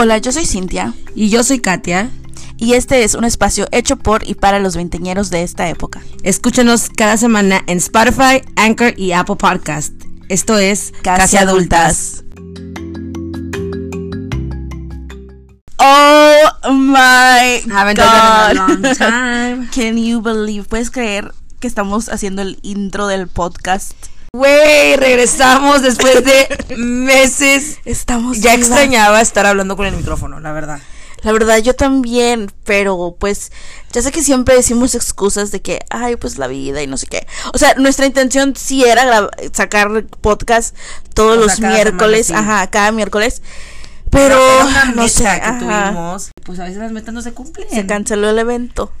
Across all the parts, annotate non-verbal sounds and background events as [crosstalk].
Hola, yo soy Cintia. Y yo soy Katia. Y este es un espacio hecho por y para los veinteñeros de esta época. Escúchanos cada semana en Spotify, Anchor y Apple Podcast. Esto es Casi, Adultas. Oh my Haven't god. done in a long time. [laughs] Can you believe? ¿Puedes creer que estamos haciendo el intro del podcast? Güey, regresamos después de [laughs] meses. Estamos Ya vivas. extrañaba estar hablando con el micrófono, la verdad. La verdad, yo también, pero pues ya sé que siempre decimos excusas de que, ay, pues la vida y no sé qué. O sea, nuestra intención sí era sacar podcast todos O los miércoles, semana, sí. ajá, cada miércoles. Pero, una [laughs] no sé, que ajá, tuvimos. Pues a veces las metas no se cumplen. se canceló el evento.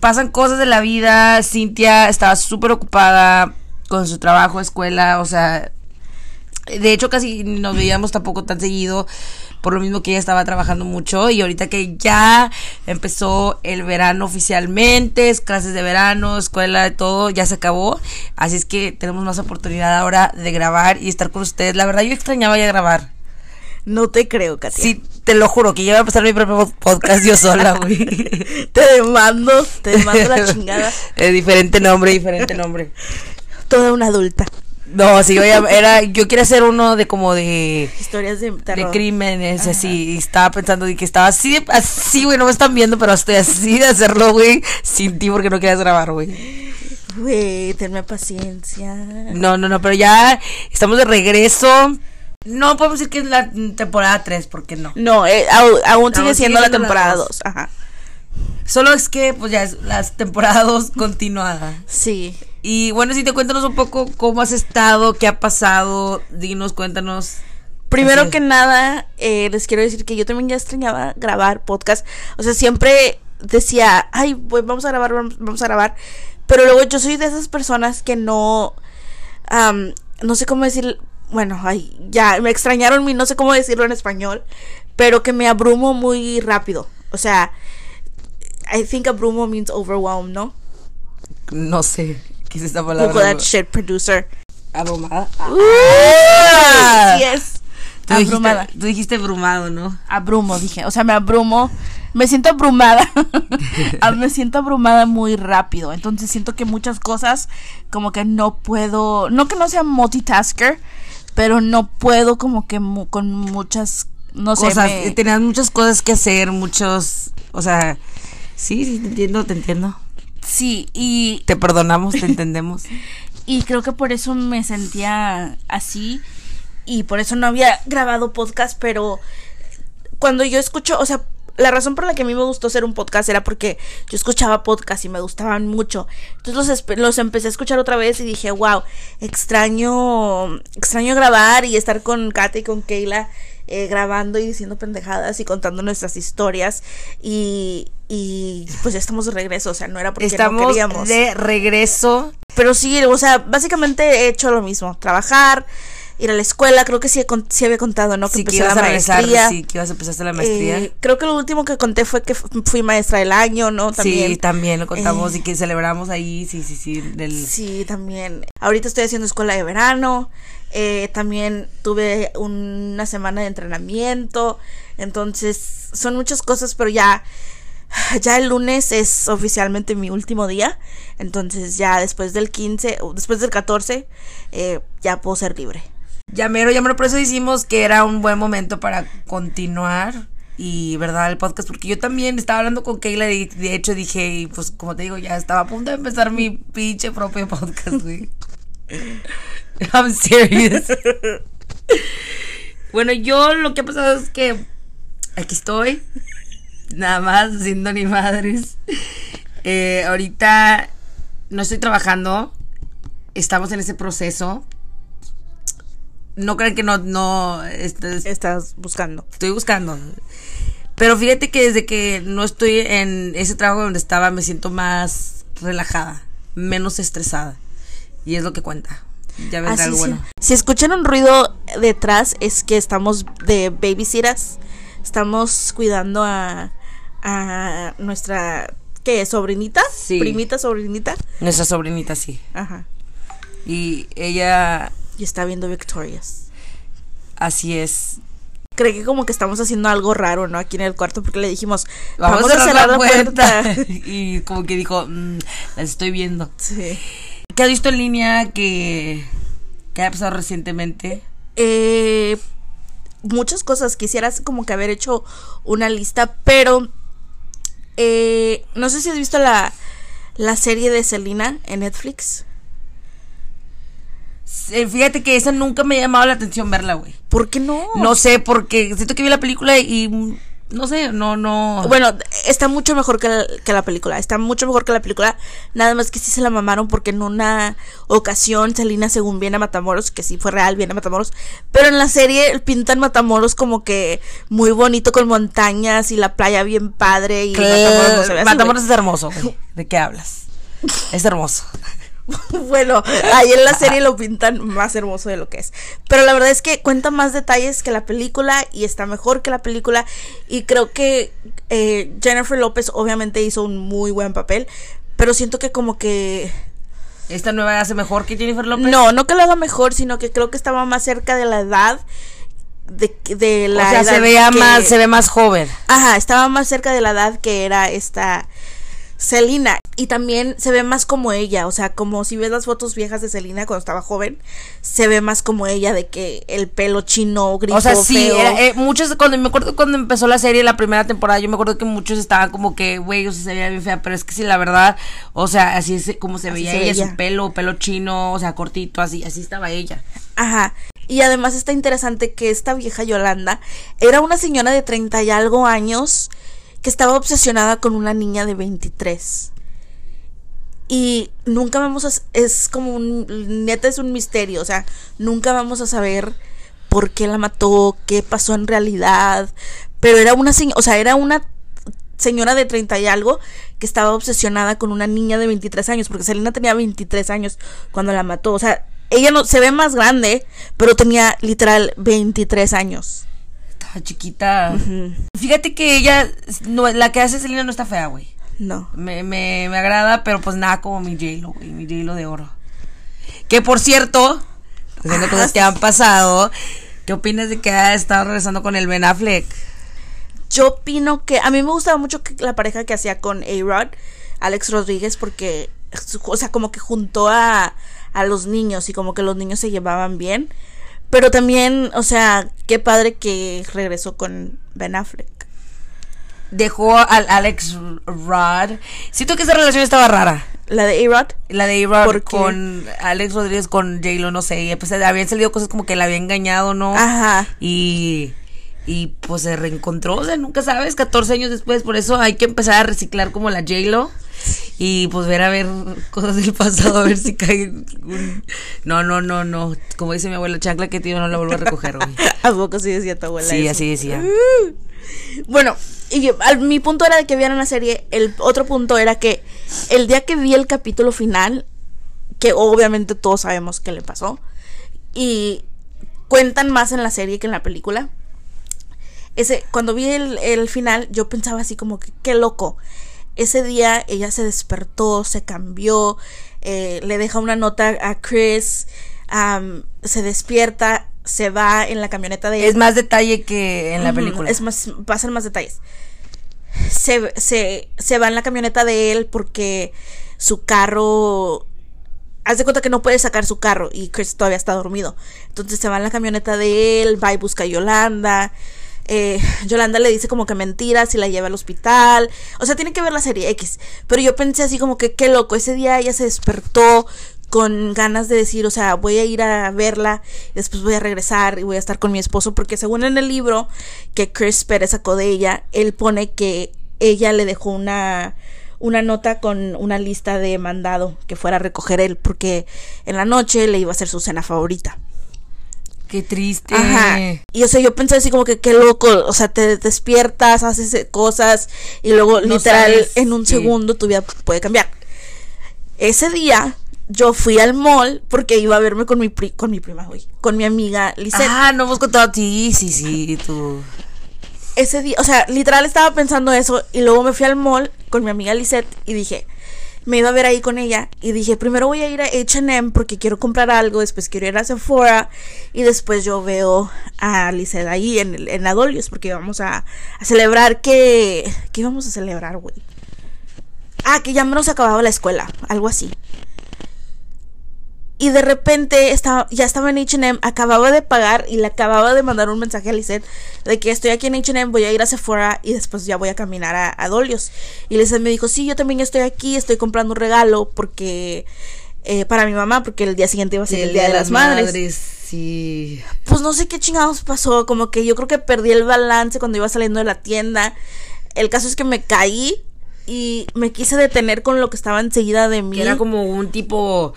Pasan cosas de la vida. Cintia estaba súper ocupada con su trabajo, escuela, o sea, de hecho casi nos veíamos tampoco tan seguido por lo mismo que ella estaba trabajando mucho y ahorita que ya empezó el verano oficialmente, es clases de verano, escuela, todo ya se acabó, así es que tenemos más oportunidad ahora de grabar y estar con ustedes. La verdad yo extrañaba ya grabar. No te creo, Katia. Sí, te lo juro que ya voy a empezar mi propio podcast yo sola, güey. [laughs] Te demando, te demando la [laughs] chingada. Eh, diferente nombre, diferente nombre. Toda una adulta. No, sí, yo ya- era, yo quería hacer uno de como de, Historias de crímenes, así, y estaba pensando de que estaba así, así, güey, no me están viendo, pero estoy así de hacerlo, güey, sin ti porque no querías grabar, güey. Güey, tenme paciencia. No, no, no, pero ya estamos de regreso. No podemos decir que es la temporada 3, porque no. No, eh, aún sigue Aún sigue siendo la la temporada dos. 2. Ajá. Solo es que, pues ya es las temporadas [laughs] continuadas. Sí. Y bueno, si te cuéntanos un poco cómo has estado, qué ha pasado, dinos, cuéntanos. Primero que nada, eh, les quiero decir que yo también ya extrañaba grabar podcast. O sea, siempre decía, ay, pues vamos a grabar, vamos, a grabar. Pero luego yo soy de esas personas que no, am, no sé cómo decir, bueno, ay, ya me extrañaron mi, no sé cómo decirlo en español, pero que me abrumo muy rápido. O sea, I think abrumo means overwhelmed, ¿no? No sé qué es esta palabra. Google that shit, producer. Abrumada. Uh, yes. Tú Abrumada. dijiste, tú dijiste brumado, ¿no? abrumo, dije. O sea, me abrumo. Me siento abrumada. [laughs] Ah, me siento abrumada muy rápido. Entonces siento que muchas cosas como que no puedo. No que no sea multitasker, pero no puedo como que mu- con muchas. No sé. Cosas, me- eh, tenías muchas cosas que hacer, muchos, o sea, sí, sí, te entiendo, te entiendo. Sí, y, Te perdonamos, te entendemos. [laughs] y creo que por eso me sentía así. Y por eso no había grabado podcast, pero cuando yo escucho, o sea, la razón por la que a mí me gustó hacer un podcast era porque yo escuchaba podcast y me gustaban mucho. Entonces los, los empecé a escuchar otra vez y dije, wow, extraño, extraño grabar y estar con Kate y con Keila eh, grabando y diciendo pendejadas y contando nuestras historias. Y, y pues ya estamos de regreso, o sea, no era porque no Estamos queríamos. de regreso. Pero sí, o sea, básicamente he hecho lo mismo. Trabajar, ir a la escuela, creo que sí, sí había contado, ¿no? Que Sí, que empecé ibas la a regresar, maestría. sí, que ibas a empezar la maestría. Eh, creo que lo último que conté fue que fu- fui maestra del año, ¿no? También. Sí, también lo contamos Eh, y que celebramos ahí, sí, sí, sí, del... Sí, también. Ahorita estoy haciendo escuela de verano. Eh, también tuve una semana de entrenamiento. Entonces, son muchas cosas, pero ya. Ya el lunes es oficialmente mi último día. Entonces, ya después del 15, o después del 14, eh, ya puedo ser libre. Llamero, llamero, por eso decimos que era un buen momento para continuar y, ¿verdad? El podcast, porque yo también estaba hablando con Keila y de hecho dije, y pues como te digo, ya estaba a punto de empezar mi pinche propio podcast, güey. [laughs] [laughs] I'm serious. bueno, yo lo que ha pasado es que aquí estoy, nada más haciendo ni madres. Eh, ahorita no estoy trabajando, estamos en ese proceso no crean que no, no, este, Estás buscando. estoy buscando. Pero fíjate que desde que no estoy en ese trabajo donde estaba, me siento más relajada, menos estresada. Y es lo que cuenta. Ya vendrá Así algo bueno. Si escuchan un ruido detrás, es que estamos de babysitters. Estamos cuidando a, a nuestra, ¿qué? ¿Sobrinita? Sí. Primita, sobrinita. Nuestra sobrinita sí. Ajá. Y ella, Y está viendo Victorious. así es. cree que como que estamos haciendo algo raro, ¿no? Aquí en el cuarto porque le dijimos, Vamos, vamos, a cerrar la puerta. [laughs] y como que dijo, "Mm, las estoy viendo. Sí. ¿Qué has visto en línea que, que haya pasado recientemente? Eh, muchas cosas. Quisieras como que haber hecho una lista, pero eh, no sé si has visto la, la serie de Selena en Netflix. Eh, Fíjate que esa nunca me ha llamado la atención verla, güey. ¿Por qué no? No sé, porque siento que vi la película y no sé, no, no. Bueno, está mucho mejor que la, que la película. Está mucho mejor que la película. Nada más que sí se la mamaron porque en una ocasión Selena, según viene a Matamoros, que sí fue real, viene a Matamoros. Pero en la serie pintan Matamoros como que muy bonito con montañas y la playa bien padre. Y Matamoros no se ve así, Matamoros es hermoso, güey. ¿De qué hablas? Es hermoso. [laughs] Bueno, ahí en la serie lo pintan más hermoso de lo que es. Pero la verdad es que cuenta más detalles que la película y está mejor que la película. Y creo que eh, Jennifer López obviamente hizo un muy buen papel. Pero siento que como que... ¿Esta nueva hace mejor que Jennifer López? No, no que lo haga mejor, sino que creo que estaba más cerca de la edad. De, de la o sea, edad se veía que- más, se ve más joven. Ajá, estaba más cerca de la edad que era esta Selena. Y también se ve más como ella. O sea, como si ves las fotos viejas de Selena cuando estaba joven, se ve más como ella de que el pelo chino, gris. O sea, sí, era, eh, muchos, cuando me acuerdo cuando empezó la serie, la primera temporada, yo me acuerdo que muchos estaban como que, güey, o sea, se veía bien fea, pero es que sí, la verdad, o sea, así es como se veía se ella, su pelo, pelo chino, o sea, cortito, así, así estaba ella. Ajá. Y además está interesante que esta vieja Yolanda era una señora de 30 y algo años que estaba obsesionada con una niña de 23. Y nunca vamos a... Es como un... Neta es un misterio. O sea, nunca vamos a saber por qué la mató, qué pasó en realidad. Pero era una señora... O sea, era una señora de 30 y algo que estaba obsesionada con una niña de 23 años. Porque Selena tenía 23 años cuando la mató. O sea, ella no se ve más grande, pero tenía literal 23 años. Chiquita. Fíjate que ella, no, la que hace Selena no está fea, güey. No. Me, me, me agrada, pero pues nada como mi J-Lo, güey, mi J-Lo de oro. Que por cierto, haciendo cosas que han pasado, ¿qué opinas de que ha estado regresando con el Ben Affleck? Yo opino que a mí me gustaba mucho que la pareja que hacía con A-Rod, Alex Rodríguez, porque, o sea, como que juntó a, a los niños y como que los niños se llevaban bien. Pero también, o sea, qué padre que regresó con Ben Affleck. Dejó al Alex Rod. Siento que esa relación estaba rara. La de A-Rod. La de A-Rod con Alex Rodríguez con J-Lo, no sé. y, Pues habían salido cosas como que la había engañado, ¿no? Ajá. Y, y pues se reencontró, o sea, nunca sabes, 14 años después, por eso hay que empezar a reciclar como la J-Lo y pues ver a ver cosas del pasado, a ver si cae un... No, no, no, no, como dice mi abuela, chancla que tío no la vuelvo a recoger, güey. [laughs] ¿A poco sí decía tu abuela Sí, eso? así decía. Bueno, y al- mi punto era de que vieran la serie. El otro punto era que el día que vi el capítulo final, que obviamente todos sabemos qué le pasó, y cuentan más en la serie que en la película. Ese, cuando vi el, el final, yo pensaba así como que qué loco. Ese día ella se despertó, se cambió, eh, le deja una nota a Chris, se despierta, se va en la camioneta de Es más detalle que en la película. Es más, pasan más detalles. Se, se, se va en la camioneta de él porque su carro. Haz de cuenta que no puede sacar su carro y Chris todavía está dormido. Entonces se va en la camioneta de él, va y busca a Yolanda. Eh, Yolanda le dice como que mentiras y la lleva al hospital. O sea, tiene que ver la serie X. Pero yo pensé así como que qué loco. Ese día ella se despertó con ganas de decir, o sea, voy a ir a verla, después voy a regresar y voy a estar con mi esposo, porque según en el libro que Chris Pérez sacó de ella, él pone que ella le dejó una una nota con una lista de mandado que fuera a recoger él, porque en la noche le iba a hacer su cena favorita. Qué triste. Ajá. Y o sea, yo pensé así como que qué loco, o sea, te despiertas, haces eh, cosas y luego No literal sabes en un segundo tu vida puede cambiar. Ese día yo fui al mall porque iba a verme con mi pri- con mi prima, güey, con mi amiga Lisette. Ah, no hemos contado a ti, sí, sí, tú. Ese día, o sea, literal estaba pensando eso y luego me fui al mall con mi amiga Lisette y dije, me iba a ver ahí con ella y dije, primero voy a ir a H&M porque quiero comprar algo, después quiero ir a Sephora y después yo veo a Lizeth ahí en, en Adolius porque íbamos a, a celebrar que... ¿Qué íbamos a celebrar, güey? Ah, que ya menos acababa la escuela, algo así. Y de repente estaba, ya estaba en HM, acababa de pagar y le acababa de mandar un mensaje a Lizeth de que estoy aquí en HM, voy a ir a Sephora y después ya voy a caminar a, a Dolios. Y Lizeth me dijo, sí, yo también estoy aquí, estoy comprando un regalo porque eh, para mi mamá, porque el día siguiente iba a ser el, Día de, las Madres. Sí. Pues no sé qué chingados pasó, como que yo creo que perdí el balance cuando iba saliendo de la tienda. El caso es que me caí y me quise detener con lo que estaba enseguida de mí. Que era como un tipo,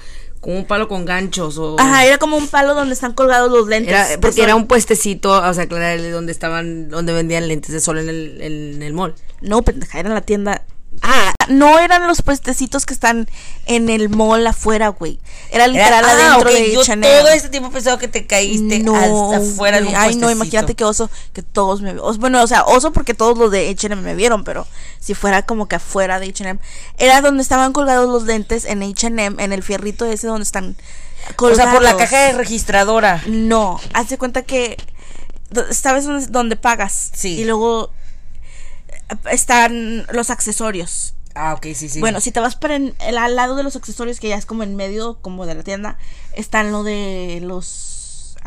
como un palo con ganchos o... Ajá, era como un palo donde están colgados los lentes. Era, de porque era un puestecito, o sea, aclararle donde estaban, donde vendían lentes de sol en el, en el mall. No, pendeja, era en la tienda. Ah, no eran los puestecitos que están en el mall afuera, güey. Era literal Era- ah, adentro de yo H&M. todo este tiempo pensaba que te caíste hasta afuera de un Ay, no, imagínate qué oso que todos me Bueno, o sea, oso porque todos los de H&M me vieron, pero si fuera como que afuera de H&M. Era donde estaban colgados los lentes en H&M, en el fierrito ese donde están O colgados. sea, por la caja de registradora. No, haz de cuenta que sabes dónde, dónde pagas. Sí. Y luego están los accesorios. Ah, ok, sí, sí. Bueno, si te vas para en- el, al lado de los accesorios, que ya es como en medio como de la tienda, están lo de los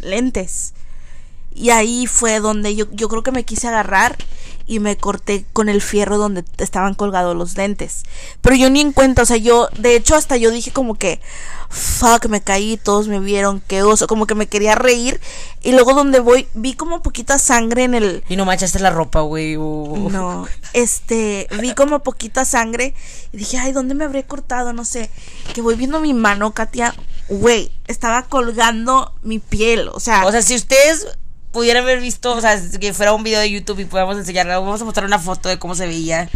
lentes. Y ahí fue donde yo, yo creo que me quise agarrar y me corté con el fierro donde estaban colgados los lentes. Pero yo ni en cuenta, o sea, yo, de hecho, hasta yo dije como que, fuck, me caí, todos me vieron, qué oso, como que me quería reír. Y luego donde voy, vi como poquita sangre en el, Y no manchaste la ropa, güey. uh. [laughs] no, este, vi como poquita sangre y dije, ay, ¿dónde me habré cortado? No sé. Que voy viendo mi mano, Katia, güey, estaba colgando mi piel, o sea, O sea, si ustedes pudieran haber visto, o sea, que fuera un video de YouTube y podamos enseñarle, vamos a mostrar una foto de cómo se veía.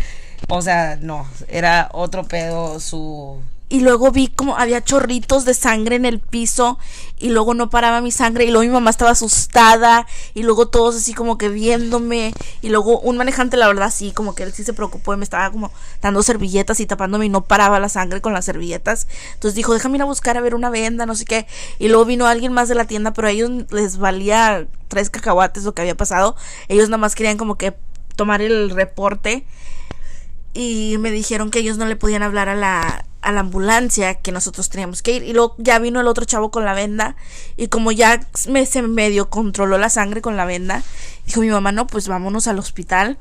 O sea, no, era otro pedo su... y luego vi como había chorritos de sangre en el piso y luego no paraba mi sangre y luego mi mamá estaba asustada y luego todos así como que viéndome y luego un manejante la verdad sí como que él sí se preocupó y me estaba como dando servilletas y tapándome y no paraba la sangre con las servilletas. Entonces dijo déjame ir a buscar a ver una venda no sé qué y luego vino alguien más de la tienda pero a ellos les valía tres cacahuates lo que había pasado. Ellos nada más querían como que tomar el reporte y me dijeron que ellos no le podían hablar a la, a la ambulancia, que nosotros teníamos que ir. Y luego ya vino el otro chavo con la venda. Y como ya me, se medio controló la sangre con la venda, dijo mi mamá, no, pues vámonos al hospital.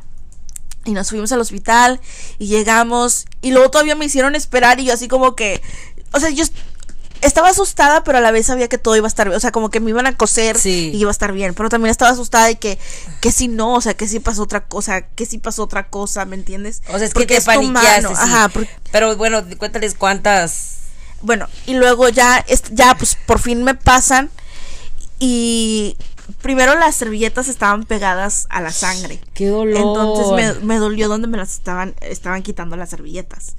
Y nos fuimos al hospital y llegamos. Y luego todavía me hicieron esperar y yo así como que... O sea, yo estaba asustada, pero a la vez sabía que todo iba a estar bien. O sea, como que me iban a coser Sí. y iba a estar bien. Pero también estaba asustada de que, que si no, o sea, que si pasó otra cosa, que si pasó otra cosa, ¿me entiendes? O sea, es Porque que te es paniqueaste, sí. Ajá, porque- Pero bueno, cuéntales cuántas... bueno, y luego ya, ya pues por fin me pasan y primero las servilletas estaban pegadas a la sangre. ¡Qué dolor! Entonces me, me dolió donde me las estaban, estaban quitando las servilletas.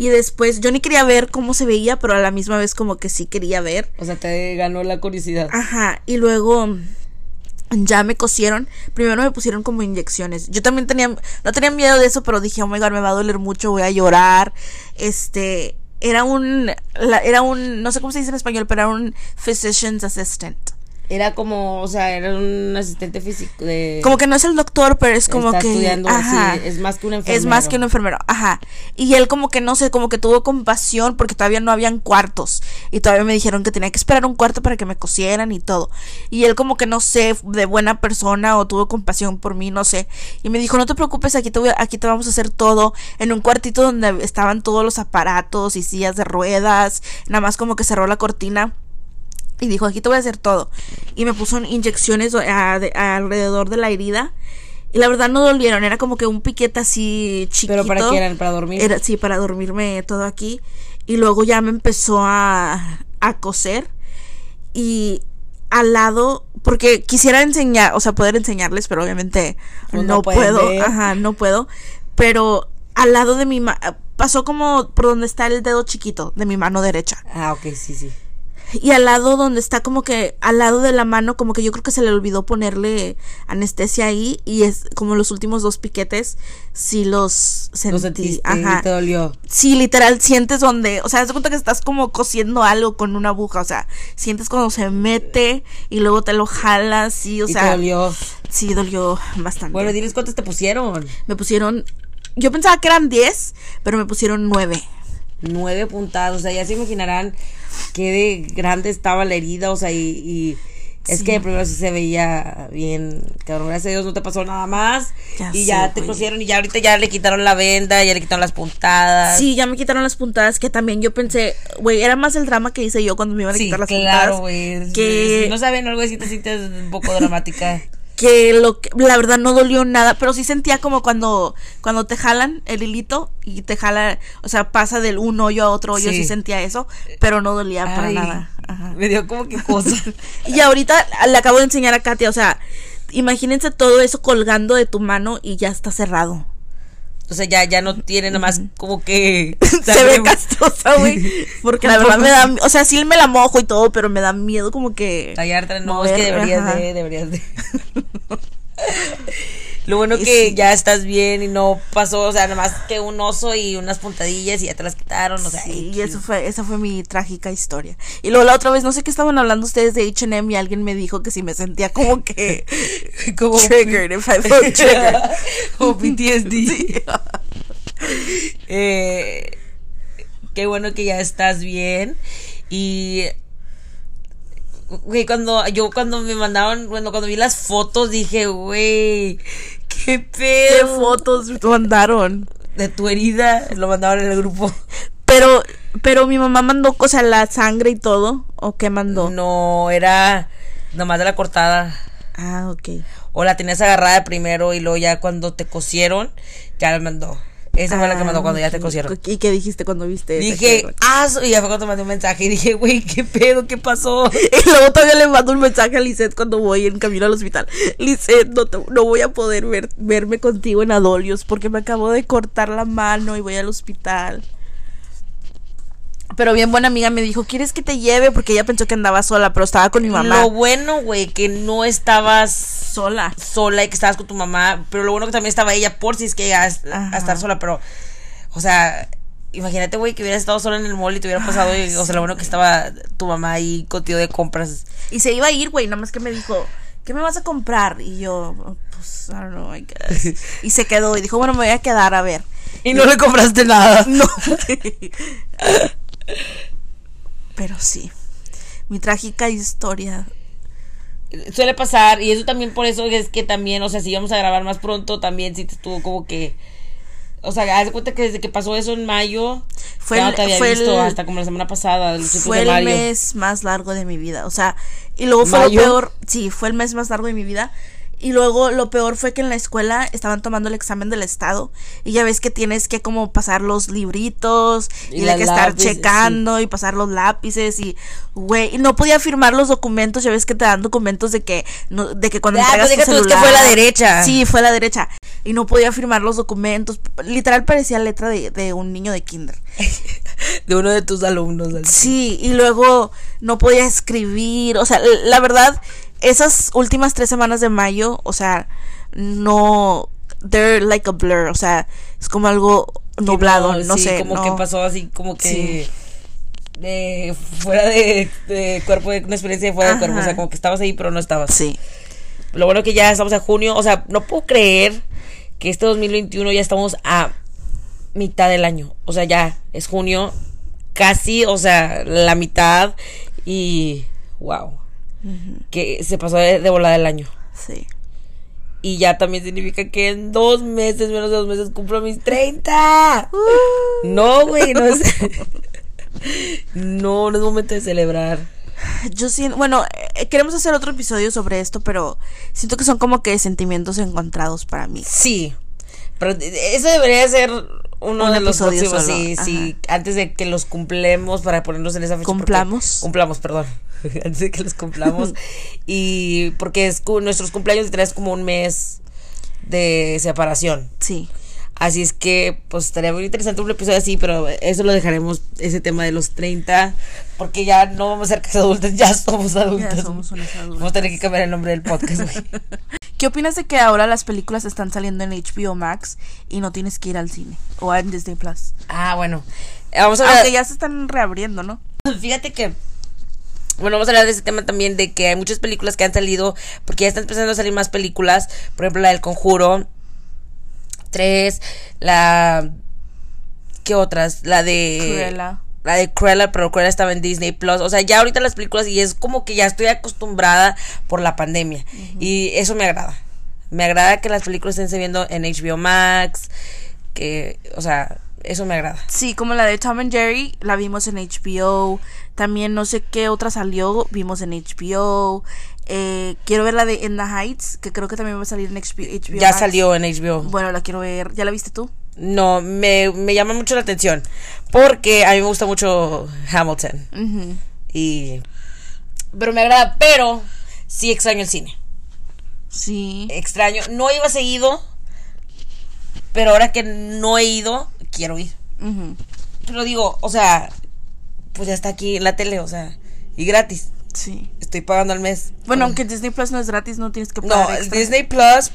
Y después yo ni quería ver cómo se veía, pero a la misma vez como que sí quería ver. O sea, te ganó la curiosidad. Ajá, y luego ya me cosieron. Primero me pusieron como inyecciones. Yo también tenía, no tenía miedo de eso, pero dije, oh my god, me va a doler mucho, voy a llorar. Este, era un, la- era un, no sé cómo se dice en español, pero era un physician's assistant. Era como, o sea, era un asistente físico de... Como que no es el doctor, pero es como Está que. estudiando, ajá. sí, es más que un Es enfermero. más que un enfermero, ajá. Y él como que no sé, como que tuvo compasión porque todavía no habían cuartos. Y todavía me dijeron que tenía que esperar un cuarto para que me cosieran y todo. Y él como que no sé, de buena persona o tuvo compasión por mí, no sé. Y me dijo, no te preocupes, aquí te, voy aquí te vamos a hacer todo. En un cuartito donde estaban todos los aparatos y sillas de ruedas. Nada más como que cerró la cortina. Y dijo, aquí te voy a hacer todo. Y me puso inyecciones a- alrededor de la herida. Y la verdad no dolieron, era como que un piquete así chiquito. ¿Pero para qué eran? ¿Para dormir? Era, sí, para dormirme todo aquí. Y luego ya me empezó a, a coser. Y al lado, porque quisiera enseñar, o sea, poder enseñarles, pero obviamente Pues no puedo. ver. Ajá, no puedo. Pero al lado de mi mano, pasó como por donde está el dedo chiquito de mi mano derecha. Ah, ok, sí, sí. Y al lado donde está como que, al lado de la mano, como que yo creo que se le olvidó ponerle anestesia ahí. Y es como los últimos dos piquetes, sí los sentí. Y Ajá. te dolió. Sí, literal, sientes donde, o sea, haz de cuenta que estás como cosiendo algo con una aguja, o sea, sientes cuando se mete y luego te lo jalas, y, o y te sea, dolió. sí dolió bastante. Bueno, diles cuántos te pusieron. me pusieron, yo pensaba que eran 10, pero me pusieron 9. Nueve puntados. O sea, ya se imaginarán qué de grande estaba la herida. O sea, y. y es Sí. que primero sí se veía bien. Cabrón, gracias a Dios no te pasó nada más. Ya y sé, ya te cosieron y ya ahorita ya le quitaron la venda, ya le quitaron las puntadas. Sí, ya me quitaron las puntadas, que también yo pensé, güey, era más el drama que hice yo cuando me iban a Sí, quitar las claro, puntadas. güey. que- Si no saben algo así, te sientes un poco dramática. [laughs] que lo que la verdad no dolió nada, pero sí sentía como cuando cuando te jalan el hilito y te jala, o sea, pasa del un hoyo a otro hoyo, Sí. sí, sentía eso, pero no dolía para nada. Ajá. Me dio como que cosa. [laughs] Y ahorita le acabo de enseñar a Katia, o sea, imagínense todo eso colgando de tu mano y ya está cerrado. O sea, ya, ya no tiene nada más como que. [laughs] Se ve castrosa, güey. [laughs] Porque la verdad me da, o sea, sí me la mojo y todo, pero me da miedo como que Tallarte, no, es que deberías ajá. de, deberías de. [laughs] Lo bueno Y que sí. ya estás bien y no pasó, o sea, nada más que un oso y unas puntadillas y ya te las quitaron, o sea. Sí, y eso fue, esa fue mi trágica historia. Y luego la otra vez, no sé qué estaban hablando ustedes de H&M y alguien me dijo que si me sentía como que [laughs] como [laughs] triggered, if I [laughs] felt triggered. PTSD. Sí. Eh, qué bueno que ya estás bien. Y. Güey, cuando yo cuando me mandaron, bueno, cuando vi las fotos dije, güey, qué ¿Qué pedo. fotos mandaron? de tu herida, lo mandaron en el grupo. Pero, pero mi mamá mandó, o sea, la sangre y todo, ¿o qué mandó? No, era nomás de la cortada. Ah, ok. O la tenías agarrada primero y luego ya cuando te cosieron, ya la mandó. Esa fue la que Ah, mandó cuando ya te cosieron. ¿Y qué dijiste cuando viste? Dije, ah, y ya fue cuando mandé un mensaje y dije, güey, ¿qué pedo? ¿Qué pasó? [laughs] Y luego todavía le mando un mensaje a Lisette cuando voy en camino al hospital. Lisette, no, te- no voy a poder ver, verme contigo en Adolios porque me acabo de cortar la mano y voy al hospital. Pero bien buena amiga me dijo, ¿quieres que te lleve? Porque ella pensó que andaba sola, pero estaba con mi mamá. Lo bueno, güey, que no estabas sola. sola y que estabas con tu mamá, pero lo bueno que también estaba ella por si es que llegas a, estar sola, pero, o sea, imagínate, güey, que hubieras estado sola en el mall y te hubiera pasado, y, o sea, lo bueno que estaba tu mamá ahí contigo de compras. Y se iba a ir, güey, nada más que me dijo, ¿qué me vas a comprar? Y yo, "Oh, pues, I don't know, I guess. [laughs] Y se quedó y dijo, bueno, me voy a quedar a ver. Y no le compraste nada. [laughs] No. Pero sí. Mi trágica historia. Suele pasar, y eso también por eso es que también, o sea, si íbamos a grabar más pronto, también sí te estuvo como que. O sea, haz de cuenta que desde que pasó eso en mayo, Fue el- te había fue visto el- hasta como la semana pasada, el 18 Fue el mes más largo de mi vida. O sea, y luego fue ¿Mayo? lo peor. Sí, fue el mes más largo de mi vida. Y luego lo peor fue que en la escuela estaban tomando el examen del estado. Y ya ves que tienes que como pasar los libritos Y y, que estar checando y pasar los lápices y güey, y no podía firmar los documentos, ya ves que te dan documentos de que no, de que cuando Ah, entregas pues tu es que celular- fue la derecha. Sí, fue la derecha y no podía firmar los documentos. Literal parecía letra de, de un niño de kinder. [laughs] De uno de tus alumnos. así. Sí, y luego no podía escribir, o sea, la verdad, esas últimas tres semanas de mayo, o sea, no, they're like a blur, o sea, es como algo nublado, no, sí, sé. como no. que pasó así, como que. Sí. De fuera de, de cuerpo, de una experiencia de fuera de cuerpo. O sea, como que estabas ahí, pero no estabas. Sí, Lo bueno que ya estamos en junio. O sea, no puedo creer que este 2021 ya estamos a mitad del año. O sea, ya es junio, casi, o sea, la mitad. Y. ¡Wow! Que se pasó de, de volada el año. sí. Y ya también significa que en dos meses, menos de dos meses, cumplo mis 30. No, güey, no es. [laughs] No, no es momento de celebrar. Yo siento, bueno, eh, queremos hacer otro episodio sobre esto, pero siento que son como que sentimientos encontrados para mí. Sí. Pero eso debería ser uno Un de los próximos. solo, Sí, sí. Antes de que los cumplemos para ponernos en esa fecha. ¿Cumplamos? Cumplamos, perdón. [laughs] Antes de que los cumplamos. [laughs] y porque es nuestros cumpleaños y es como un mes de separación. Sí. Así es que, pues estaría muy interesante un episodio así, pero eso lo dejaremos, ese tema de los 30, porque ya no vamos a ser adultos, ya somos adultos. Ya somos unos adultos. Vamos a tener que cambiar el nombre del podcast, güey. [laughs] ¿Qué opinas de que ahora las películas están saliendo en HBO Max y no tienes que ir al cine? O en Disney Plus. Ah, bueno. Vamos a ver. Aunque ya se están reabriendo, ¿no? Fíjate que. Bueno, vamos a hablar de ese tema también, de que hay muchas películas que han salido, porque ya están empezando a salir más películas. Por ejemplo, la del Conjuro 3, la. ¿Qué otras? La de. Cruella. La de Cruella, pero Cruella estaba en Disney Plus. O sea, ya ahorita las películas, y es como que ya estoy acostumbrada por la pandemia. Y eso me agrada. Me agrada que las películas estén viendo en HBO Max. Que, o sea, eso me agrada. Sí, como la de Tom and Jerry, la vimos en HBO. También no sé qué otra salió, vimos en HBO. Eh, quiero ver la de In the Heights, que creo que también va a salir en HBO. Ya Max. salió en HBO. Bueno, la quiero ver. ¿Ya la viste tú? No, me, me llama mucho la atención. Porque a mí me gusta mucho Hamilton. Y. Pero me agrada. Pero sí extraño el cine. Sí. Extraño. No iba seguido. Pero ahora que no he ido, quiero ir. Ujú. Pero digo, o sea, pues ya está aquí en la tele, o sea, y gratis. Sí. Estoy pagando al mes. Bueno, aunque Disney Plus no es gratis, no tienes que pagar No, extra. Disney Plus.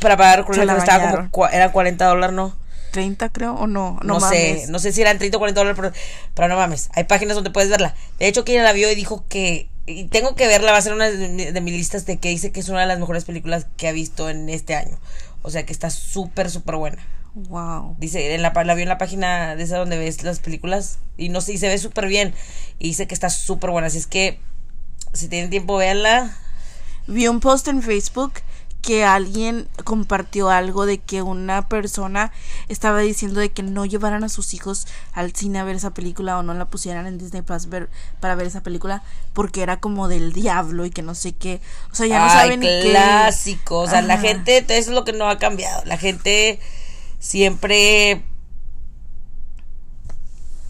Para pagar Se la estaba como. Eran 40 dólares, ¿no? 30 creo, o no. No, No, sé, no sé si eran 30 o 40 dólares, pero, pero no mames. Hay páginas donde puedes verla. De hecho, que ella la vio y dijo que. Y tengo que verla, va a ser una de mis listas de que dice que es una de las mejores películas que ha visto en este año. O sea que está súper, súper buena. Wow. Dice, en la, la vio en la página de esa donde ves las películas. Y no sé, y se ve súper bien. Y dice que está súper buena. Así es que, si tienen tiempo, véanla. Vi un post en Facebook que alguien compartió algo de que una persona estaba diciendo de que no llevaran a sus hijos al cine a ver esa película o no la pusieran en Disney Plus ver, para ver esa película porque era como del diablo y que no sé qué. O sea, ya no saben ni qué. clásico. O sea, la gente, eso es lo que no ha cambiado. La gente siempre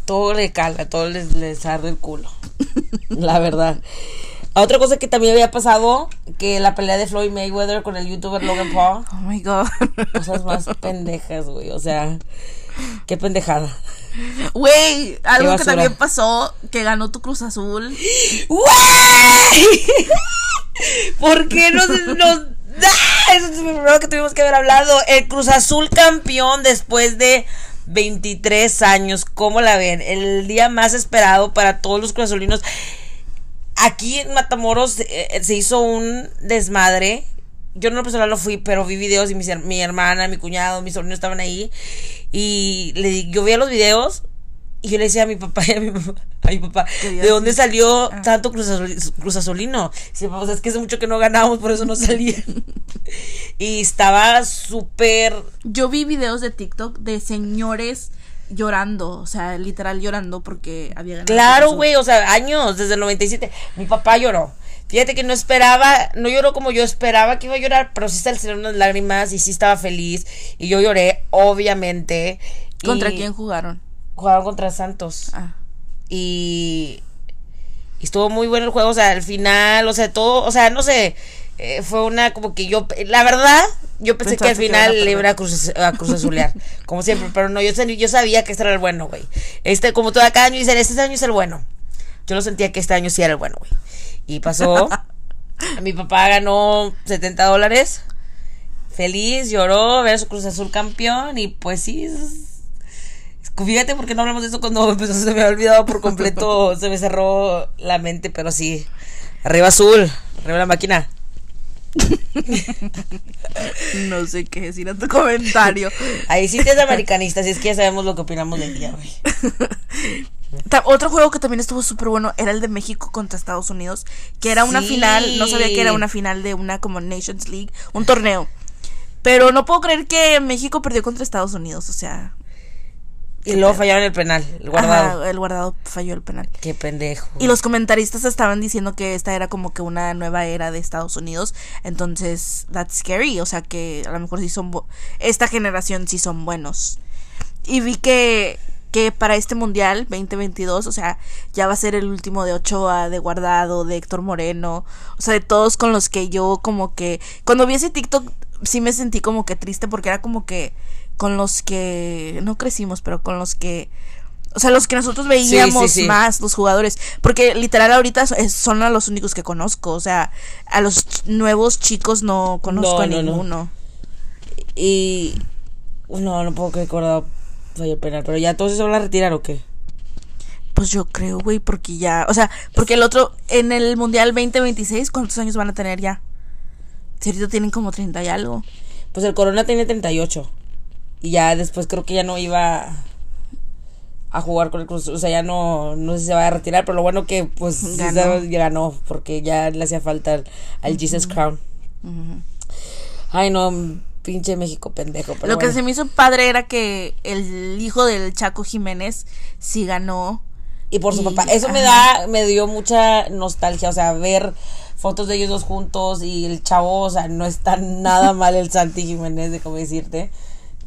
todo le calma, todo les, les arde el culo. la verdad. Otra cosa que también había pasado, que la pelea de Floyd Mayweather con el youtuber Logan Paul. Oh my god. Cosas más pendejas, güey. O sea, qué pendejada. Güey, algo que también pasó, que ganó tu Cruz Azul. ¡Güey! [laughs] ¿Por qué nos, nos ¡Ah! Eso es lo primero que tuvimos que haber hablado. El Cruz Azul campeón después de 23 años. ¿Cómo la ven? El día más esperado para todos los cruzazulinos. Aquí en Matamoros eh, se hizo un desmadre. Yo en lo personal lo fui, pero vi videos y her- mi, hermana, mi cuñado, mis sobrinos estaban ahí. Y le, yo veía los videos y yo le decía a mi papá y a mi papá, a mi papá Querías ¿de dónde salió Ah. tanto Cruz, Azul- Cruz Azulino? Sí, pues es que hace mucho que no ganábamos, por eso no salía. [laughs] y estaba súper... Yo vi videos de TikTok de señores llorando, o sea, literal llorando porque había ganado. Claro, güey, o sea, años, desde el 97. Mi papá lloró. Fíjate que no esperaba, no lloró como yo esperaba que iba a llorar, pero sí salieron unas lágrimas y sí estaba feliz. Y yo lloré, obviamente. ¿Contra Y quién jugaron? Jugaron contra Santos. Ah. Y, y estuvo muy bueno el juego, o sea, al final, o sea, todo, o sea, no sé, eh, fue una como que yo, la verdad, yo pensé que al que final le iba a cruz, a cruz azulear, [laughs] como siempre, pero no, yo, yo sabía que este era el bueno, güey. Este, como todo cada año dicen, este año es el bueno. Yo lo sentía que este año sí era el bueno, güey. Y pasó, [laughs] mi papá ganó 70 dólares, feliz, lloró, ver a su Cruz Azul campeón, y pues sí, Fíjate porque no hablamos de eso cuando [laughs] empezó, se me había olvidado por completo, se me cerró la mente, pero sí. Arriba azul, arriba la máquina. [laughs] No sé qué decir a tu comentario. Ahí sí te es americanista, así es que ya sabemos lo que opinamos de ella, [laughs] güey. Otro juego que también estuvo súper bueno era el de México contra Estados Unidos, que era una final, no sabía que era una final de una como Nations League, un torneo. Pero no puedo creer que México perdió contra Estados Unidos, o sea, Y luego fallaron el penal, el guardado. ajá, el guardado falló el penal. Qué pendejo. Y los comentaristas estaban diciendo que esta era como que una nueva era de Estados Unidos. Entonces, that's scary. O sea que a lo mejor sí son. Esta generación sí son buenos. Y vi que, que para este mundial 2022, o sea, ya va a ser el último de Ochoa, de Guardado, de Héctor Moreno. O sea, de todos con los que yo como que. Cuando vi ese TikTok, sí me sentí como que triste porque era como que. Con los que no crecimos, pero con los que o sea, los que nosotros veíamos sí, sí. más, los jugadores. Porque literal ahorita son a los únicos que conozco. O sea, a los ch- nuevos chicos no conozco No, a no, no. ninguno. Y. No, no puedo recordar falló penal. Pero ya todos se van a retirar o qué? Pues yo creo, güey, porque ya. O sea, porque el otro, en el Mundial 2026, ¿cuántos años van a tener ya? Si ahorita tienen como 30 y algo. Pues el Corona tiene 38. Y ya después creo que ya no iba a jugar con el Cruz. O sea, ya no, no sé si se va a retirar. Pero lo bueno que pues Ganó. ya ganó. Porque ya le hacía falta al, al Jesus Crown. Ay, no, pinche México pendejo. Pero Lo que se me hizo padre era que el hijo del Chaco Jiménez sí ganó. Y por su Y- papá. Eso me da, me dio mucha nostalgia. O sea, ver fotos de ellos dos juntos y el chavo, o sea, no está nada [laughs] mal el Santi Jiménez, de cómo decirte.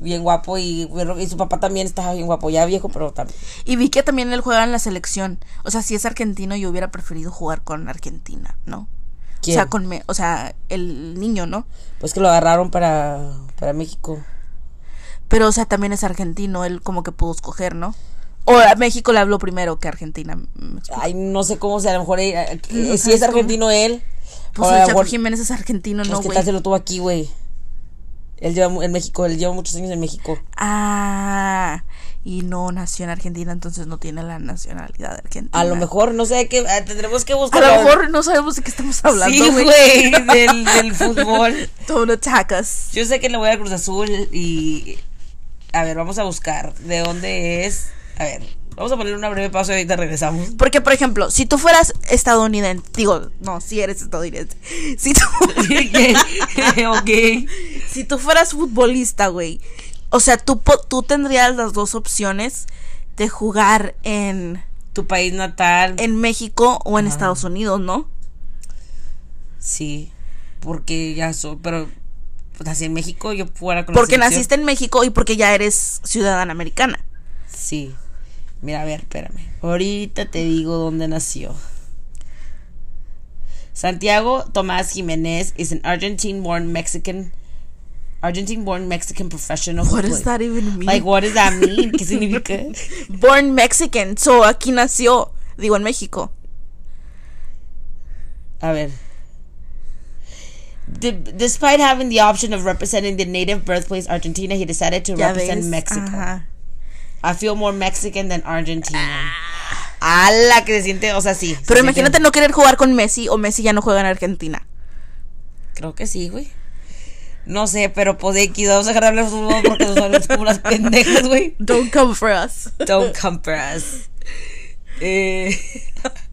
Bien guapo y, y su papá también estaba bien guapo, ya viejo, pero también. Y vi que también él juega en la selección. O sea, si es argentino, yo hubiera preferido jugar con Argentina, ¿no? ¿Quién? O sea, con me- o sea, el niño, ¿no? Pues que lo agarraron para, para México. Pero, o sea, también es argentino, él como que pudo escoger, ¿no? O a México le habló primero que Argentina. Ay, no sé cómo sea, a lo mejor eh, eh, No si es argentino él. Pues o el mejor- Jiménez es argentino, pues ¿no, qué güey? tal se lo tuvo aquí, güey. Él lleva en México, él lleva muchos años en México. Ah, y no nació en Argentina, entonces no tiene la nacionalidad argentina. A lo mejor, no sé, que ah, tendremos que A buscar. lo mejor no sabemos de qué estamos hablando, Sí, güey, [laughs] del, del [laughs] fútbol. Don't attack us. Yo sé que le voy a Cruz Azul y... A ver, vamos a buscar de dónde es. A ver, vamos a poner una breve pausa y ahorita regresamos. Porque, por ejemplo, si tú fueras estadounidense, digo, no, si eres estadounidense. Si tú, [laughs] ok. [laughs] si tú fueras futbolista, güey. O sea, tú, tú tendrías las dos opciones de jugar en, Tu país natal. en México o en Estados Unidos, ¿no? Sí, porque ya soy, pero pues nací en México, yo fuera con Porque naciste en México y porque ya eres ciudadana americana. Sí. Mira, a ver, espérame. Ahorita te digo dónde nació. Santiago Tomás Jiménez is an Argentine-born Mexican Argentine-born Mexican professional. What does that even mean? Like, what does that mean? ¿Qué significa? [laughs] Born Mexican, so aquí nació, digo, en México. A ver. D- despite having the option of representing the native birthplace Argentina, he decided to Ya represent ves. Mexico. Ajá. I feel more Mexican than Argentinian. ¡Hala! Que se siente, o sea, sí. se Pero siente- imagínate no querer jugar con Messi o Messi ya no juega en Argentina. Creo que sí, güey. No sé, pero pues vamos a dejar de hablar de fútbol porque nos hablamos como unas pendejas, güey. Don't come for us. Don't come for us. Eh,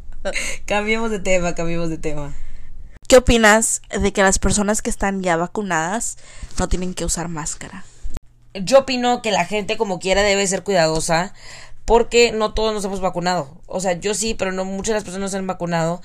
[laughs] cambiemos de tema, cambiemos de tema. ¿Qué opinas de que las personas que están ya vacunadas no tienen que usar máscara? Yo opino que la gente como quiera debe ser cuidadosa porque no todos nos hemos vacunado. O sea, yo sí, pero no muchas de las personas se han vacunado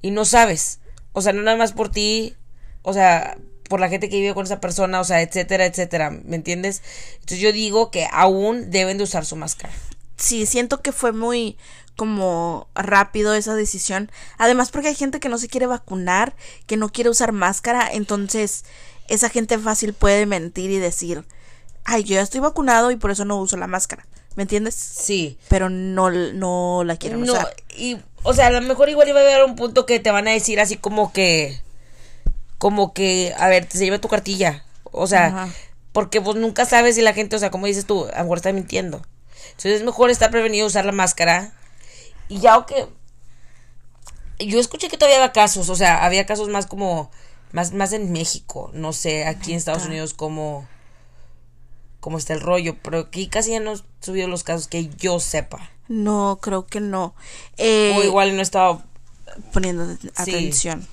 y no sabes. O sea, no nada más por ti, o sea, por la gente que vive con esa persona, o sea, etcétera, etcétera, ¿me entiendes? Entonces yo digo que aún deben de usar su máscara. Sí, siento que fue muy como rápido esa decisión. Además porque hay gente que no se quiere vacunar, que no quiere usar máscara, entonces esa gente fácil puede mentir y decir, ay, yo ya estoy vacunado y por eso no uso la máscara. ¿Me entiendes? Sí. Pero no, no la quieren No, usar. y, o sea, a lo mejor igual iba a haber un punto que te van a decir así como que, como que, a ver, se lleva tu cartilla. O sea, Ajá. porque vos nunca sabes si la gente, o sea, como dices tú, a lo mejor está mintiendo. Entonces es mejor estar prevenido usar la máscara. Y ya, que yo escuché que todavía había casos, o sea, había casos más como, más, más en México, no sé, aquí en Estados. Unidos como, como está el rollo, pero aquí casi ya no han subido los casos que yo sepa. No, creo que no. Eh, o igual no estaba poniendo de- atención.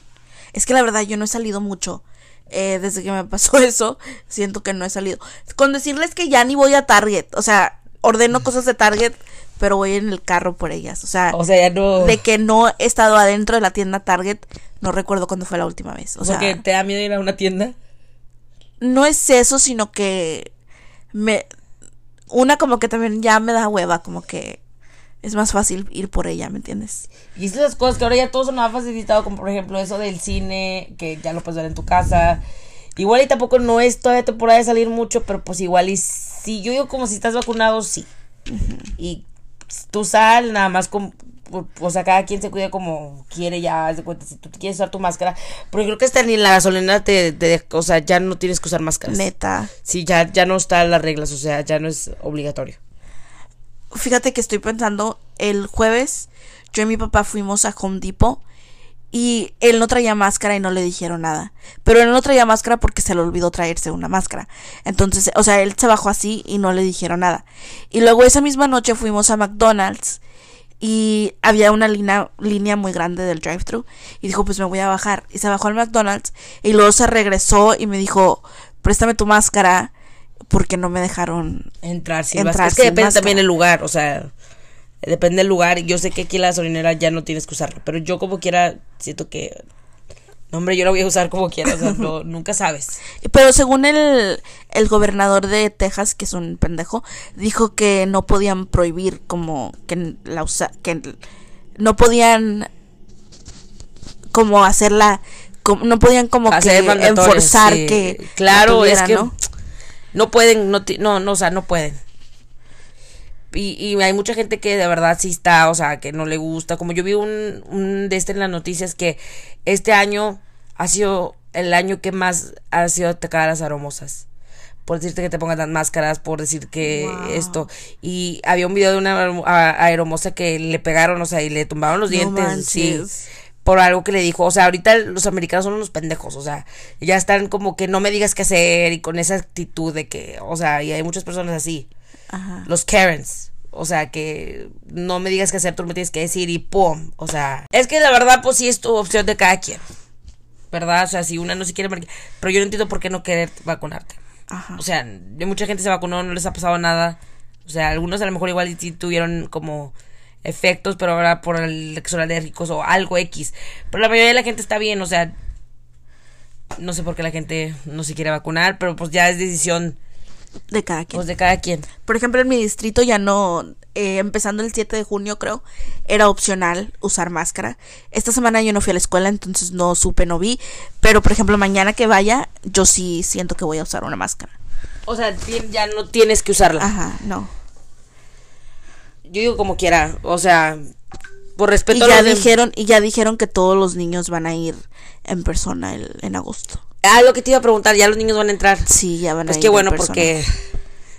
Es que la verdad yo no he salido mucho. eh, desde que me pasó [laughs] eso, siento que no he salido. Con decirles que ya ni voy a Target. O sea, ordeno cosas de Target, pero voy en el carro por ellas. O sea, O sea, ya no. de que no he estado adentro de la tienda Target, no recuerdo cuándo fue la última vez. O sea, porque te da miedo ir a una tienda. no es eso, sino que me una como que también ya me da hueva, como que es más fácil ir por ella, ¿me entiendes? Y esas cosas que ahora ya todo nos ha facilitado, como por ejemplo eso del cine, que ya lo puedes ver en tu casa. Igual y tampoco no es todavía temporada de salir mucho, pero pues igual y sí, yo digo como si estás vacunado, sí. Y tú sal nada más con, o sea, cada quien se cuida como quiere ya, haz de cuenta, si tú quieres usar tu máscara, porque creo que hasta ni en la gasolina te, te- o sea, ya no tienes que usar máscaras. Neta. Sí, ya, ya no están las reglas, o sea, ya no es obligatorio. Fíjate que estoy pensando, el jueves yo y mi papá fuimos a Home Depot y él no traía máscara y no le dijeron nada. Pero él no traía máscara porque se le olvidó traerse una máscara. Entonces, o sea, él se bajó así y no le dijeron nada. Y luego esa misma noche fuimos a McDonald's y había una línea, línea muy grande del drive-thru y dijo, pues me voy a bajar. Y se bajó al McDonald's y luego se regresó y me dijo, préstame tu máscara porque no me dejaron Entrar sin Entrar máscara. Es que depende máscara. también el lugar, o sea, depende del lugar. Yo sé que aquí en la gasolinera ya no tienes que usarlo, pero yo como quiera siento que... No, hombre, yo la voy a usar como quiera, o sea, no, [laughs] nunca sabes. Pero según el, el gobernador de Texas, que es un pendejo, dijo que no podían prohibir como que la usa que no podían como hacerla como, no podían como Hacer que enforzar sí. que Claro, la es que ¿no? no pueden, no, no, o sea, no pueden. Y, y hay mucha gente que de verdad sí está, o sea, que no le gusta. Como yo vi un, un de este en las noticias que este año ha sido el año que más ha sido atacada a las aromosas. Por decirte que te pongan las máscaras, por decir que Wow. esto. Y había un video de una aeromosa que le pegaron, o sea, y le tumbaron los No dientes. Sí por algo que le dijo. O sea, ahorita los americanos son unos pendejos. O sea, ya están como que no me digas qué hacer y con esa actitud de que, o sea, y hay muchas personas así. Ajá. Los Karens. O sea, que no me digas qué hacer, tú me tienes que decir y pum. O sea, es que la verdad, pues sí es tu opción de cada quien. ¿Verdad? O sea, si una no se quiere Pero yo no entiendo por qué no querer vacunarte. Ajá. O sea, de mucha gente se vacunó, no les ha pasado nada. O sea, algunos a lo mejor igual sí tuvieron como efectos, pero ahora por el que son alérgicos o algo X. Pero la mayoría de la gente está bien, o sea, no sé por qué la gente no se quiere vacunar, pero pues ya es decisión de cada quien. pues, de cada quien. Por ejemplo, en mi distrito ya no, eh, empezando el 7 de junio creo, era opcional usar máscara. Esta semana yo no fui a la escuela, entonces no supe, no vi. Pero, por ejemplo, mañana que vaya, yo sí siento que voy a usar una máscara. O sea, ya no tienes que usarla. Ajá, no. Yo digo como quiera, o sea, por Y respeto a ya los dem- dijeron, y ya dijeron que todos los niños van a ir en persona el- en agosto. Ah, lo que te iba a preguntar, ya los niños van a entrar. Sí, ya van Pues a ir. qué en bueno, porque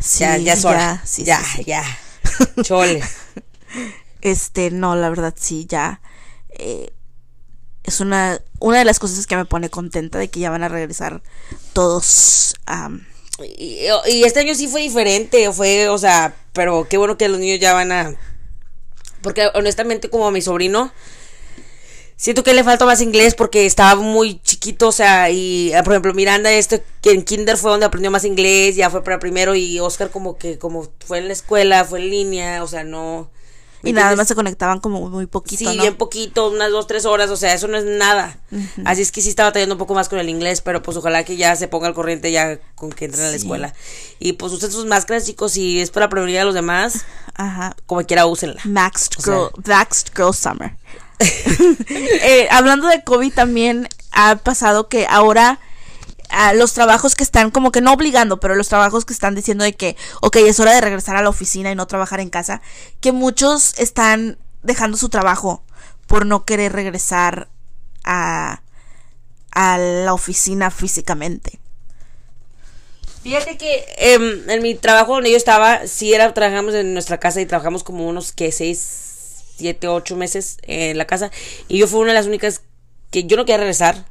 Sí, ya, ya es hora. sí, ya, sí, ya. [laughs] Chole. Este, no, la verdad sí, ya. eh, es una, una de las cosas que me pone contenta de que ya van a regresar todos. Y, y este año sí fue diferente, fue, o sea, pero qué bueno que los niños ya van a... Porque honestamente como a mi sobrino, siento que le falta más inglés porque estaba muy chiquito, o sea, y ah, por ejemplo Miranda, este, que en kinder fue donde aprendió más inglés, ya fue para primero, y Oscar como que, como fue en la escuela, fue en línea, o sea, no... ¿me Y nada más se conectaban como muy poquito, Sí, ¿no? bien poquito, unas dos, tres horas, o sea, eso no es nada. Así es que sí estaba batallando un poco más con el inglés, pero pues ojalá que ya se ponga al corriente ya con que entren a la escuela. Y pues usen sus máscaras, chicos, si es para prevenir a los demás, Ajá. como quiera úsenla. Maxed O sea- Girl, Maxed Girl Summer. [laughs] Eh, hablando de COVID también ha pasado que ahora ah, los trabajos que están como que no obligando, pero los trabajos que están diciendo de que, ok, es hora de regresar a la oficina y no trabajar en casa, que muchos están dejando su trabajo por no querer regresar a, a la oficina físicamente. Fíjate que em, en mi trabajo donde yo estaba, sí era, trabajamos en nuestra casa y trabajamos como unos que seis, siete, ocho meses en la casa. Y yo fui una de las únicas que yo no quería regresar.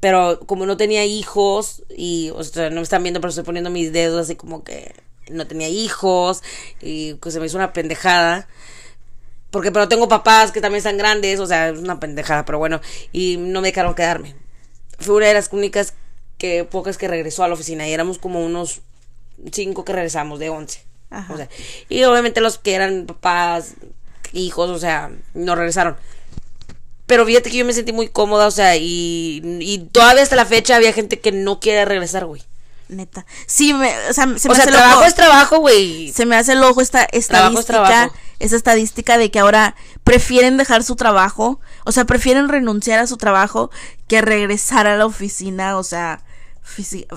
Pero como no tenía hijos y, o sea, no me están viendo, pero estoy poniendo mis dedos así como que no tenía hijos y pues se me hizo una pendejada. Porque pero tengo papás que también están grandes, o sea, es una pendejada, pero bueno, y no me dejaron quedarme. Fue una de las únicas que pocas que regresó a la oficina y éramos como unos cinco que regresamos de once. Ajá. O sea, y obviamente los que eran papás, hijos, o sea, no regresaron. Pero fíjate que yo me sentí muy cómoda, o sea, y, y todavía hasta la fecha había gente que no quiere regresar, güey. Neta. Sí, me, o sea, se O sea, hace trabajo loco. es trabajo, güey. se me hace el ojo esta Trabajo es estadística, trabajo. esa estadística de que ahora prefieren dejar su trabajo, o sea, prefieren renunciar a su trabajo que regresar a la oficina, o sea,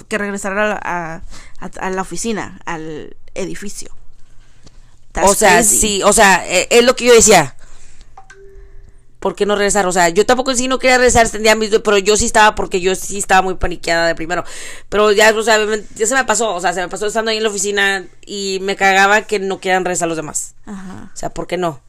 que regresar a, la- a, a- a la oficina, al edificio. O sea, crazy. sí, o sea, eh, es lo que yo decía. ¿Por qué no regresar? O sea, yo tampoco sí no quería regresar, extendía mis, pero yo sí estaba porque yo sí estaba muy paniqueada de primero. Pero ya, o sea, ya se me pasó, o sea, se me pasó estando ahí en la oficina y me cagaba que no quieran regresar los demás. Ajá. O sea, ¿por qué no?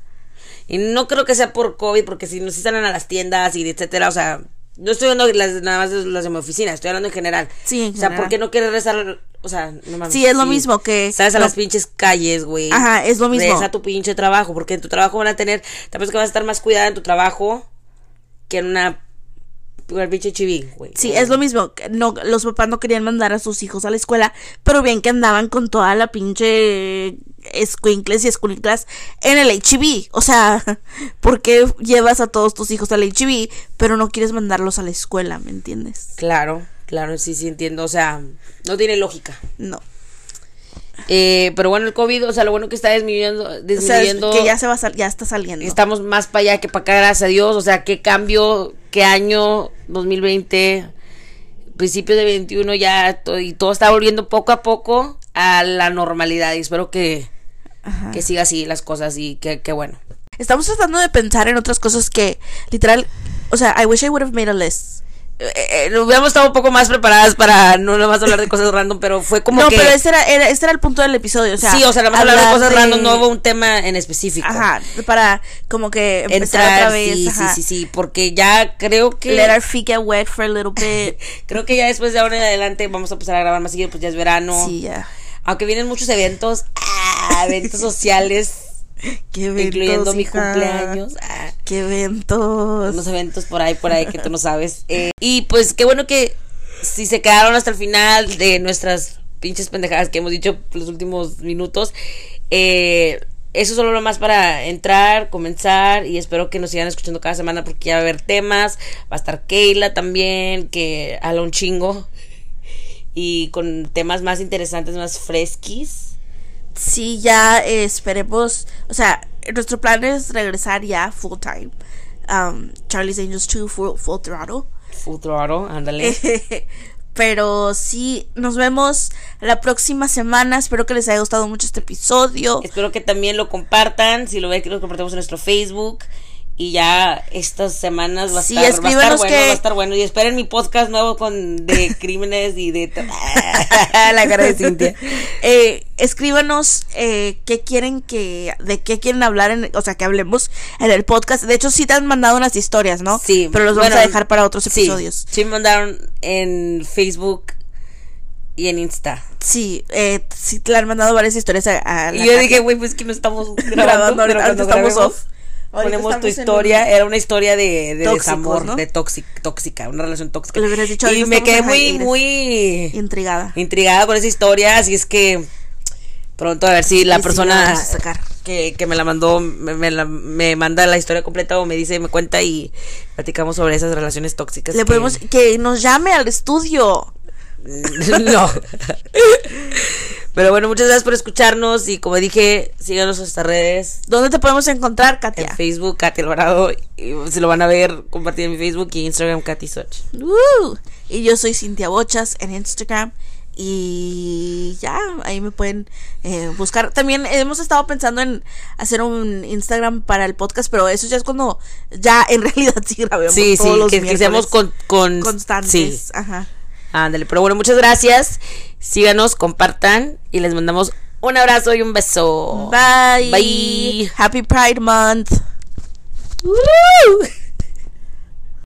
Y no creo que sea por COVID, porque si no si salen a las tiendas y etcétera, o sea, no estoy hablando las, nada más de las de mi oficina, estoy hablando en general. Sí, en O sea, ¿por general. qué no quieres regresar? O sea, no mames. Sí, es lo mismo que- Sales a las pinches calles, güey. Ajá, es lo mismo. Regresa a tu pinche trabajo, porque en tu trabajo van a tener, tal vez que vas a estar más cuidada en tu trabajo que en una, una pinche chiví, güey. Sí, es lo mismo. No, los papás no querían mandar a sus hijos a la escuela, pero bien que andaban con toda la pinche escuincles y escuinclas en el HB. O sea, [laughs] ¿por qué llevas a todos tus hijos al HB, pero no quieres mandarlos a la escuela? ¿Me entiendes? Claro, claro, sí, sí entiendo. O sea, no tiene lógica. No. Eh, pero bueno, el COVID, o sea, lo bueno que está disminuyendo, O sea, es que ya se va ya está saliendo. Estamos más para allá que para acá, gracias a Dios. O sea, qué cambio, qué año 2020, principios de 21 ya, to- y todo está volviendo poco a poco a la normalidad. Y espero que, Ajá. que siga así las cosas y que, que bueno. Estamos tratando de pensar en otras cosas que, literal, o sea, I wish I would have made a list. Eh, eh, hubiéramos estado un poco más preparadas para no nada más hablar de cosas random, pero fue como no, que. pero ese era, era- este era el punto del episodio, o sea. sí, o sea, nada más hablar de hablar cosas de- random, no hubo un tema en específico. Ajá, para como que empezar Entrar, otra vez. sí, ajá. sí, sí, sí, porque ya creo que. Let our feet get wet for a little bit. [laughs] Creo que ya después de ahora en adelante vamos a empezar a grabar más seguido, pues ya es verano. Sí, ya. Aunque vienen muchos eventos, ah, eventos [laughs] sociales, Qué eventos, incluyendo mi cumpleaños. ah, Qué eventos. unos eventos por ahí, por ahí que tú no sabes. Eh, y pues qué bueno que si se quedaron hasta el final de nuestras pinches pendejadas que hemos dicho los últimos minutos. Eh, eso solo lo más para entrar, comenzar y espero que nos sigan escuchando cada semana porque ya va a haber temas. Va a estar Keila también, que habla un chingo. Y con temas más interesantes, más fresquis. Sí, ya eh, esperemos. O sea, nuestro plan es regresar ya full time. Um, Charlie's Angels 2 full, full throttle. Full throttle, ándale. [laughs] Pero sí, nos vemos la próxima semana. Espero que les haya gustado mucho este episodio. Espero que también lo compartan. Si lo ven, que lo compartimos en nuestro Facebook. Y ya estas semanas va a, Sí, estar, va a estar bueno, que- va a estar bueno. Y esperen mi podcast nuevo con de [laughs] crímenes y de [laughs] la cara de Cintia. Eh, escríbanos eh, qué quieren que, de qué quieren hablar, en, o sea, que hablemos en el podcast. De hecho, sí te han mandado unas historias, ¿no? Sí, Pero los vamos bueno, a dejar para otros Sí, episodios. Sí, me mandaron en Facebook y en Insta. Sí, eh, sí te le han mandado varias historias a, a la Y yo dije, güey, pues que no estamos [laughs] grabando. Grabando, pero ahorita estamos off. Ponemos tu historia. un- Era una historia de, de Tóxicos, desamor, ¿no? de tóxica, tóxica, una relación tóxica. Le hubieras dicho, y me quedé muy, muy intrigada. intrigada con esa historia, así es que pronto a ver si la sí, persona sacar. que, que me la mandó me, me la- me manda la historia completa o me dice, me cuenta y platicamos sobre esas relaciones tóxicas. Le que- podemos que nos llame al estudio. [laughs] no. Pero bueno, muchas gracias por escucharnos y como dije, síganos en nuestras redes. ¿Dónde te podemos encontrar, En Katia? Facebook, Katy Alvarado. Y se lo van a ver compartir en mi Facebook y Instagram, Katy Soch. Uh, y yo soy Cintia Bochas en Instagram. Y ya, ahí me pueden eh, buscar. También hemos estado pensando en hacer un Instagram para el podcast, pero eso ya es cuando ya en [laughs] realidad sí grabemos. Sí, todos sí, los que, que seamos con, con constantes. Sí, Ajá. Ándale. Pero bueno, muchas gracias. Síganos, compartan y les mandamos un abrazo y un beso. Bye. Bye. Happy Pride Month. Woo!